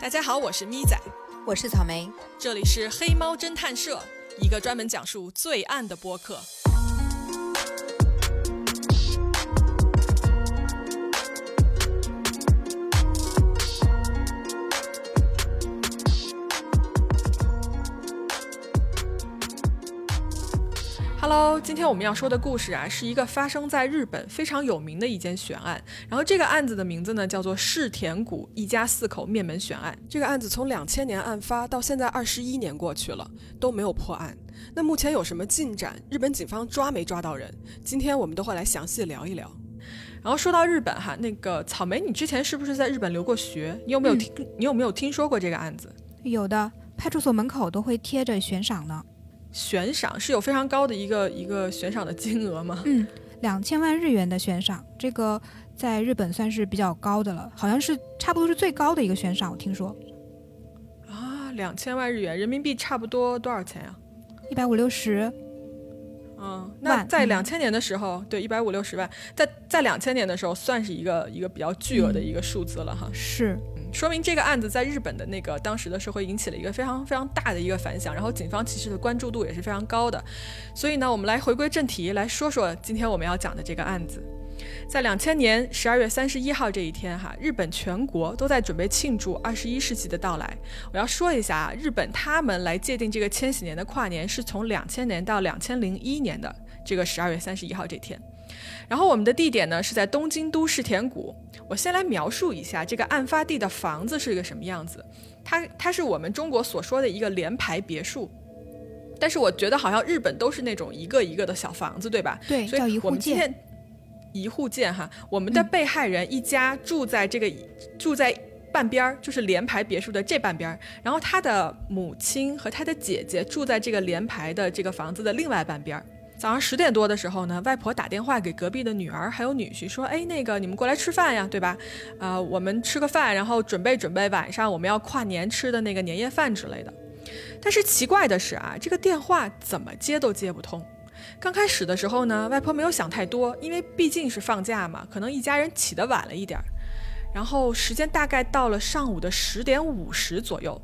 大家好，我是咪仔，我是草莓，这里是黑猫侦探社，一个专门讲述罪案的播客。Hello，今天我们要说的故事啊，是一个发生在日本非常有名的一件悬案。然后这个案子的名字呢，叫做世田谷一家四口灭门悬案。这个案子从两千年案发到现在二十一年过去了，都没有破案。那目前有什么进展？日本警方抓没抓到人？今天我们都会来详细聊一聊。然后说到日本哈，那个草莓，你之前是不是在日本留过学？你有没有听？你有没有听说过这个案子？有的，派出所门口都会贴着悬赏呢。悬赏是有非常高的一个一个悬赏的金额吗？嗯，两千万日元的悬赏，这个在日本算是比较高的了，好像是差不多是最高的一个悬赏，我听说。啊，两千万日元，人民币差不多多少钱呀？一百五六十。嗯，那在两千年的时候，对，一百五六十万，在在两千年的时候，算是一个一个比较巨额的一个数字了哈。是。说明这个案子在日本的那个当时的社会引起了一个非常非常大的一个反响，然后警方其实的关注度也是非常高的。所以呢，我们来回归正题，来说说今天我们要讲的这个案子。在两千年十二月三十一号这一天，哈，日本全国都在准备庆祝二十一世纪的到来。我要说一下啊，日本他们来界定这个千禧年的跨年是从两千年到两千零一年的这个十二月三十一号这天。然后我们的地点呢是在东京都世田谷。我先来描述一下这个案发地的房子是一个什么样子。它它是我们中国所说的一个联排别墅，但是我觉得好像日本都是那种一个一个的小房子，对吧？对，所以我们今天一户建哈。我们的被害人一家住在这个住在半边儿，就是联排别墅的这半边儿。然后他的母亲和他的姐姐住在这个联排的这个房子的另外半边儿。早上十点多的时候呢，外婆打电话给隔壁的女儿还有女婿说：“哎，那个你们过来吃饭呀，对吧？啊，我们吃个饭，然后准备准备晚上我们要跨年吃的那个年夜饭之类的。”但是奇怪的是啊，这个电话怎么接都接不通。刚开始的时候呢，外婆没有想太多，因为毕竟是放假嘛，可能一家人起得晚了一点儿。然后时间大概到了上午的十点五十左右，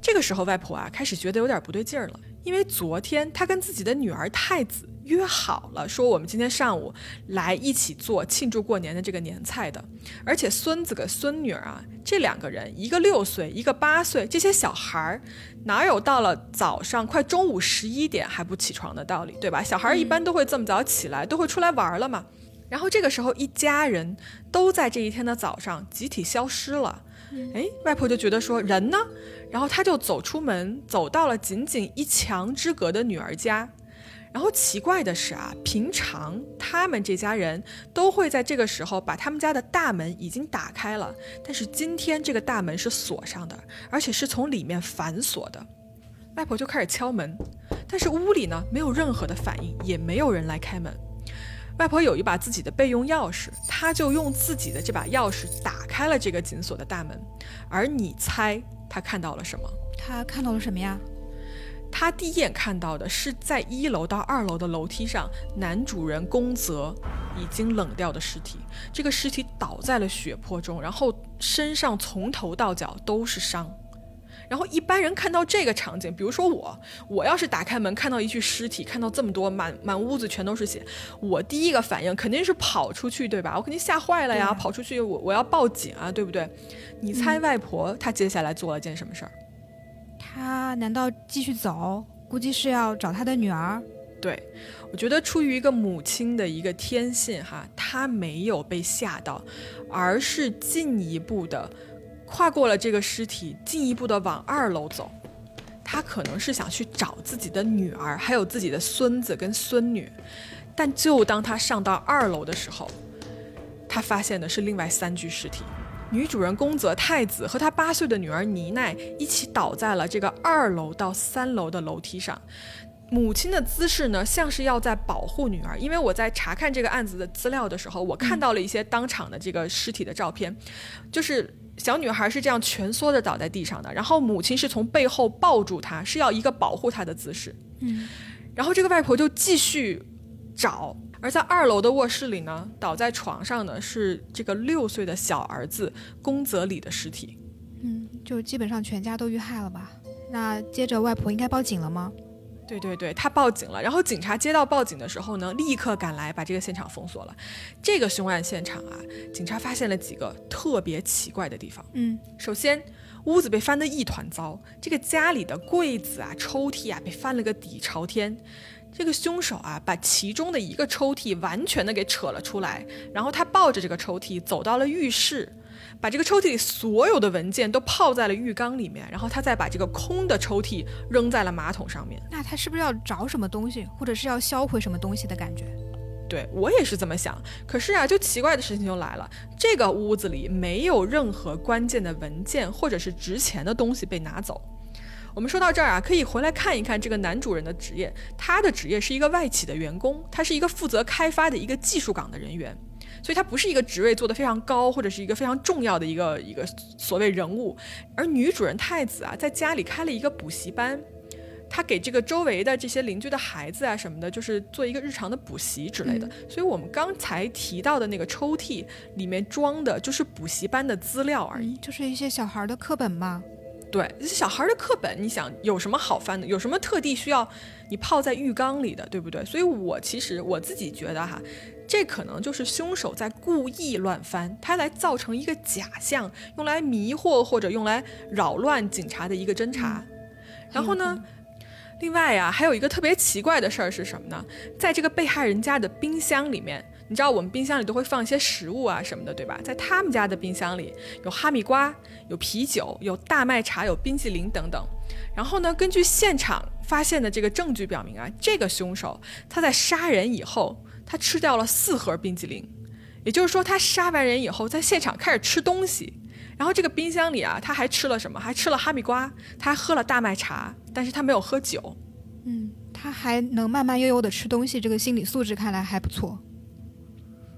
这个时候外婆啊开始觉得有点不对劲儿了，因为昨天他跟自己的女儿太子。约好了，说我们今天上午来一起做庆祝过年的这个年菜的，而且孙子跟孙女儿啊，这两个人，一个六岁，一个八岁，这些小孩儿哪有到了早上快中午十一点还不起床的道理，对吧？小孩儿一般都会这么早起来，都会出来玩了嘛。然后这个时候，一家人都在这一天的早上集体消失了。哎，外婆就觉得说人呢，然后她就走出门，走到了仅仅一墙之隔的女儿家。然后奇怪的是啊，平常他们这家人都会在这个时候把他们家的大门已经打开了，但是今天这个大门是锁上的，而且是从里面反锁的。外婆就开始敲门，但是屋里呢没有任何的反应，也没有人来开门。外婆有一把自己的备用钥匙，她就用自己的这把钥匙打开了这个紧锁的大门。而你猜她看到了什么？她看到了什么呀？她第一眼看到的是在一楼到二楼的楼梯上，男主人宫泽已经冷掉的尸体。这个尸体倒在了血泊中，然后身上从头到脚都是伤。然后一般人看到这个场景，比如说我，我要是打开门看到一具尸体，看到这么多满满屋子全都是血，我第一个反应肯定是跑出去，对吧？我肯定吓坏了呀，跑出去，我我要报警啊，对不对？你猜外婆她接下来做了件什么事儿？她难道继续走？估计是要找她的女儿。对，我觉得出于一个母亲的一个天性，哈，她没有被吓到，而是进一步的跨过了这个尸体，进一步的往二楼走。他可能是想去找自己的女儿，还有自己的孙子跟孙女。但就当他上到二楼的时候，他发现的是另外三具尸体。女主人公泽太子和他八岁的女儿妮奈一起倒在了这个二楼到三楼的楼梯上，母亲的姿势呢，像是要在保护女儿。因为我在查看这个案子的资料的时候，我看到了一些当场的这个尸体的照片，就是小女孩是这样蜷缩着倒在地上的，然后母亲是从背后抱住她，是要一个保护她的姿势。嗯，然后这个外婆就继续找。而在二楼的卧室里呢，倒在床上的是这个六岁的小儿子宫泽里的尸体。嗯，就基本上全家都遇害了吧？那接着外婆应该报警了吗？对对对，他报警了。然后警察接到报警的时候呢，立刻赶来把这个现场封锁了。这个凶案现场啊，警察发现了几个特别奇怪的地方。嗯，首先，屋子被翻得一团糟，这个家里的柜子啊、抽屉啊被翻了个底朝天。这个凶手啊，把其中的一个抽屉完全的给扯了出来，然后他抱着这个抽屉走到了浴室。把这个抽屉里所有的文件都泡在了浴缸里面，然后他再把这个空的抽屉扔在了马桶上面。那他是不是要找什么东西，或者是要销毁什么东西的感觉？对我也是这么想。可是啊，就奇怪的事情就来了，这个屋子里没有任何关键的文件或者是值钱的东西被拿走。我们说到这儿啊，可以回来看一看这个男主人的职业。他的职业是一个外企的员工，他是一个负责开发的一个技术岗的人员。所以他不是一个职位做得非常高，或者是一个非常重要的一个一个所谓人物。而女主人太子啊，在家里开了一个补习班，他给这个周围的这些邻居的孩子啊什么的，就是做一个日常的补习之类的。所以我们刚才提到的那个抽屉里面装的就是补习班的资料而已，就是一些小孩的课本嘛。对，小孩的课本，你想有什么好翻的？有什么特地需要你泡在浴缸里的，对不对？所以我其实我自己觉得哈。这可能就是凶手在故意乱翻，他来造成一个假象，用来迷惑或者用来扰乱警察的一个侦查。然后呢，另外呀，还有一个特别奇怪的事儿是什么呢？在这个被害人家的冰箱里面，你知道我们冰箱里都会放一些食物啊什么的，对吧？在他们家的冰箱里有哈密瓜、有啤酒、有大麦茶、有冰淇淋等等。然后呢，根据现场发现的这个证据表明啊，这个凶手他在杀人以后。他吃掉了四盒冰激凌，也就是说，他杀完人以后，在现场开始吃东西。然后这个冰箱里啊，他还吃了什么？还吃了哈密瓜，他还喝了大麦茶，但是他没有喝酒。嗯，他还能慢慢悠悠的吃东西，这个心理素质看来还不错，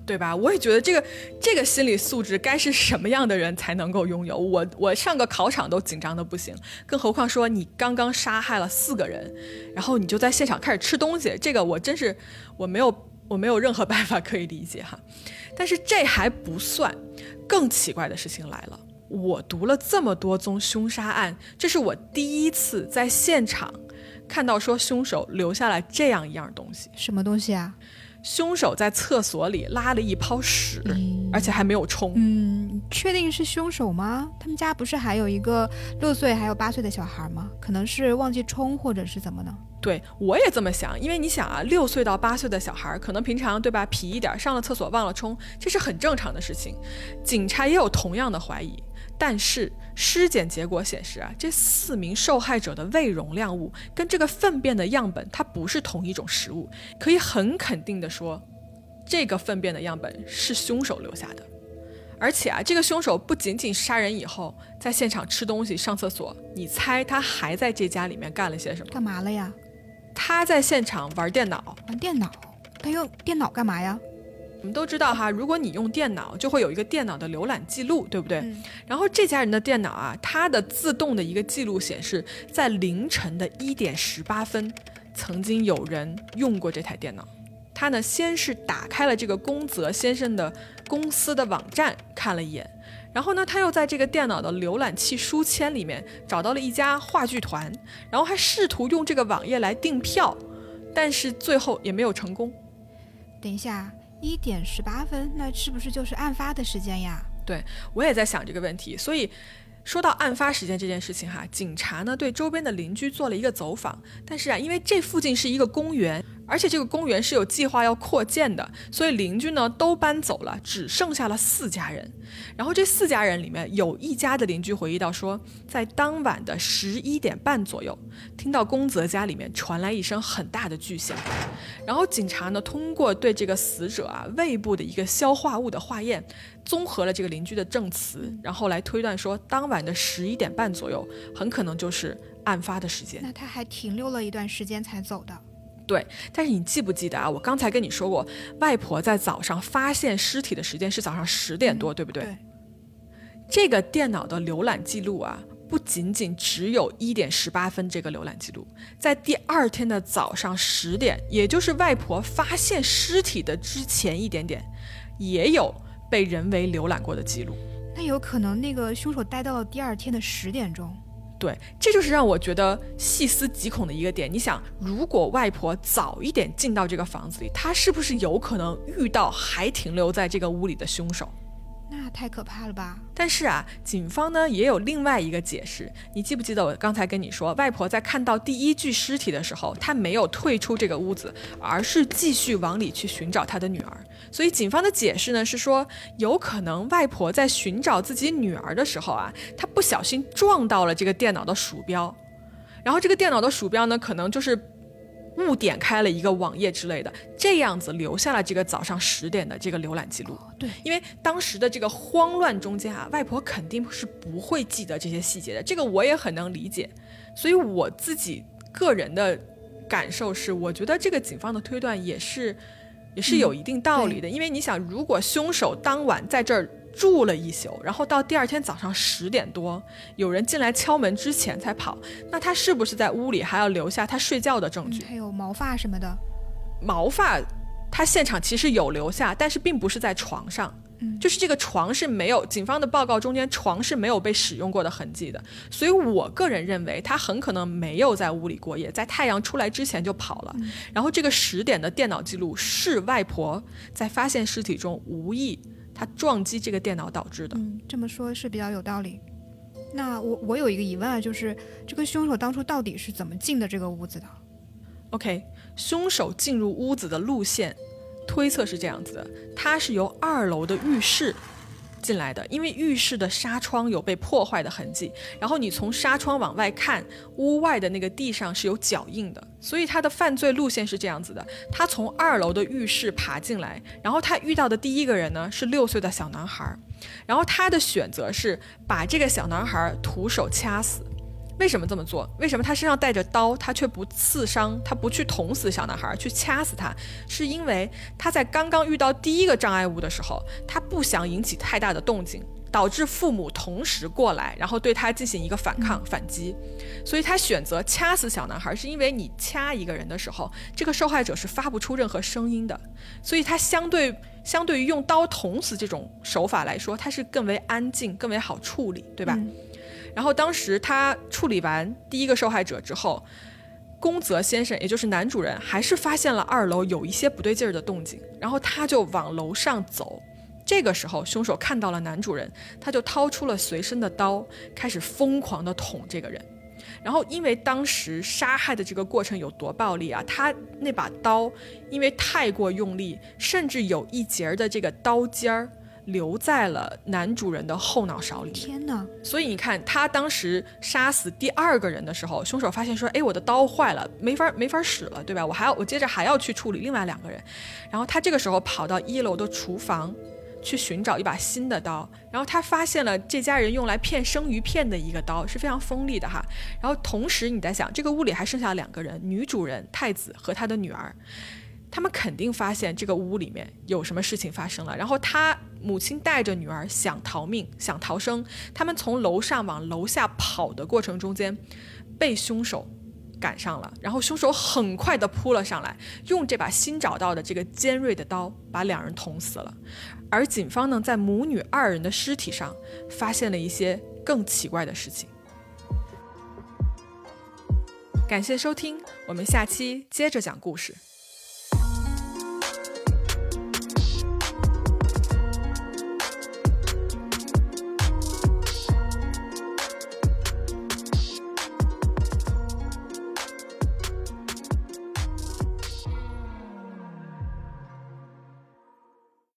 对吧？我也觉得这个这个心理素质该是什么样的人才能够拥有？我我上个考场都紧张的不行，更何况说你刚刚杀害了四个人，然后你就在现场开始吃东西，这个我真是我没有。我没有任何办法可以理解哈，但是这还不算，更奇怪的事情来了。我读了这么多宗凶杀案，这是我第一次在现场看到说凶手留下了这样一样东西。什么东西啊？凶手在厕所里拉了一泡屎，而且还没有冲。嗯，确定是凶手吗？他们家不是还有一个六岁还有八岁的小孩吗？可能是忘记冲，或者是怎么呢？对，我也这么想，因为你想啊，六岁到八岁的小孩可能平常对吧，皮一点，上了厕所忘了冲，这是很正常的事情。警察也有同样的怀疑，但是尸检结果显示啊，这四名受害者的胃容量物跟这个粪便的样本它不是同一种食物，可以很肯定的说，这个粪便的样本是凶手留下的。而且啊，这个凶手不仅仅杀人以后在现场吃东西、上厕所，你猜他还在这家里面干了些什么？干嘛了呀？他在现场玩电脑，玩电脑，他用电脑干嘛呀？我们都知道哈，如果你用电脑，就会有一个电脑的浏览记录，对不对？然后这家人的电脑啊，它的自动的一个记录显示，在凌晨的一点十八分，曾经有人用过这台电脑。他呢，先是打开了这个宫泽先生的公司的网站看了一眼。然后呢，他又在这个电脑的浏览器书签里面找到了一家话剧团，然后还试图用这个网页来订票，但是最后也没有成功。等一下，一点十八分，那是不是就是案发的时间呀？对，我也在想这个问题。所以说到案发时间这件事情哈，警察呢对周边的邻居做了一个走访，但是啊，因为这附近是一个公园。而且这个公园是有计划要扩建的，所以邻居呢都搬走了，只剩下了四家人。然后这四家人里面有一家的邻居回忆到说，在当晚的十一点半左右，听到宫泽家里面传来一声很大的巨响。然后警察呢通过对这个死者啊胃部的一个消化物的化验，综合了这个邻居的证词，然后来推断说，当晚的十一点半左右很可能就是案发的时间。那他还停留了一段时间才走的。对，但是你记不记得啊？我刚才跟你说过，外婆在早上发现尸体的时间是早上十点多，对不对？对。这个电脑的浏览记录啊，不仅仅只有一点十八分这个浏览记录，在第二天的早上十点，也就是外婆发现尸体的之前一点点，也有被人为浏览过的记录。那有可能那个凶手待到了第二天的十点钟。对，这就是让我觉得细思极恐的一个点。你想，如果外婆早一点进到这个房子里，她是不是有可能遇到还停留在这个屋里的凶手？那太可怕了吧！但是啊，警方呢也有另外一个解释。你记不记得我刚才跟你说，外婆在看到第一具尸体的时候，她没有退出这个屋子，而是继续往里去寻找她的女儿。所以警方的解释呢是说，有可能外婆在寻找自己女儿的时候啊，她不小心撞到了这个电脑的鼠标，然后这个电脑的鼠标呢，可能就是。误点开了一个网页之类的，这样子留下了这个早上十点的这个浏览记录。对，因为当时的这个慌乱中间啊，外婆肯定是不会记得这些细节的，这个我也很能理解。所以我自己个人的感受是，我觉得这个警方的推断也是也是有一定道理的。因为你想，如果凶手当晚在这儿。住了一宿，然后到第二天早上十点多，有人进来敲门之前才跑，那他是不是在屋里还要留下他睡觉的证据？还有毛发什么的。毛发，他现场其实有留下，但是并不是在床上，就是这个床是没有，警方的报告中间床是没有被使用过的痕迹的，所以我个人认为他很可能没有在屋里过夜，在太阳出来之前就跑了。然后这个十点的电脑记录是外婆在发现尸体中无意。他撞击这个电脑导致的，嗯，这么说是比较有道理。那我我有一个疑问啊，就是这个凶手当初到底是怎么进的这个屋子的？OK，凶手进入屋子的路线推测是这样子的，他是由二楼的浴室。进来的，因为浴室的纱窗有被破坏的痕迹，然后你从纱窗往外看，屋外的那个地上是有脚印的，所以他的犯罪路线是这样子的：他从二楼的浴室爬进来，然后他遇到的第一个人呢是六岁的小男孩，然后他的选择是把这个小男孩徒手掐死。为什么这么做？为什么他身上带着刀，他却不刺伤，他不去捅死小男孩，去掐死他？是因为他在刚刚遇到第一个障碍物的时候，他不想引起太大的动静，导致父母同时过来，然后对他进行一个反抗反击，所以他选择掐死小男孩，是因为你掐一个人的时候，这个受害者是发不出任何声音的，所以他相对相对于用刀捅死这种手法来说，他是更为安静，更为好处理，对吧？然后当时他处理完第一个受害者之后，宫泽先生，也就是男主人，还是发现了二楼有一些不对劲儿的动静，然后他就往楼上走。这个时候，凶手看到了男主人，他就掏出了随身的刀，开始疯狂地捅这个人。然后因为当时杀害的这个过程有多暴力啊，他那把刀因为太过用力，甚至有一节的这个刀尖儿。留在了男主人的后脑勺里。天哪！所以你看，他当时杀死第二个人的时候，凶手发现说：“哎，我的刀坏了，没法没法使了，对吧？我还要我接着还要去处理另外两个人。”然后他这个时候跑到一楼的厨房去寻找一把新的刀，然后他发现了这家人用来片生鱼片的一个刀，是非常锋利的哈。然后同时你在想，这个屋里还剩下两个人，女主人太子和他的女儿。他们肯定发现这个屋里面有什么事情发生了，然后他母亲带着女儿想逃命、想逃生，他们从楼上往楼下跑的过程中间，被凶手赶上了，然后凶手很快的扑了上来，用这把新找到的这个尖锐的刀把两人捅死了，而警方呢，在母女二人的尸体上发现了一些更奇怪的事情。感谢收听，我们下期接着讲故事。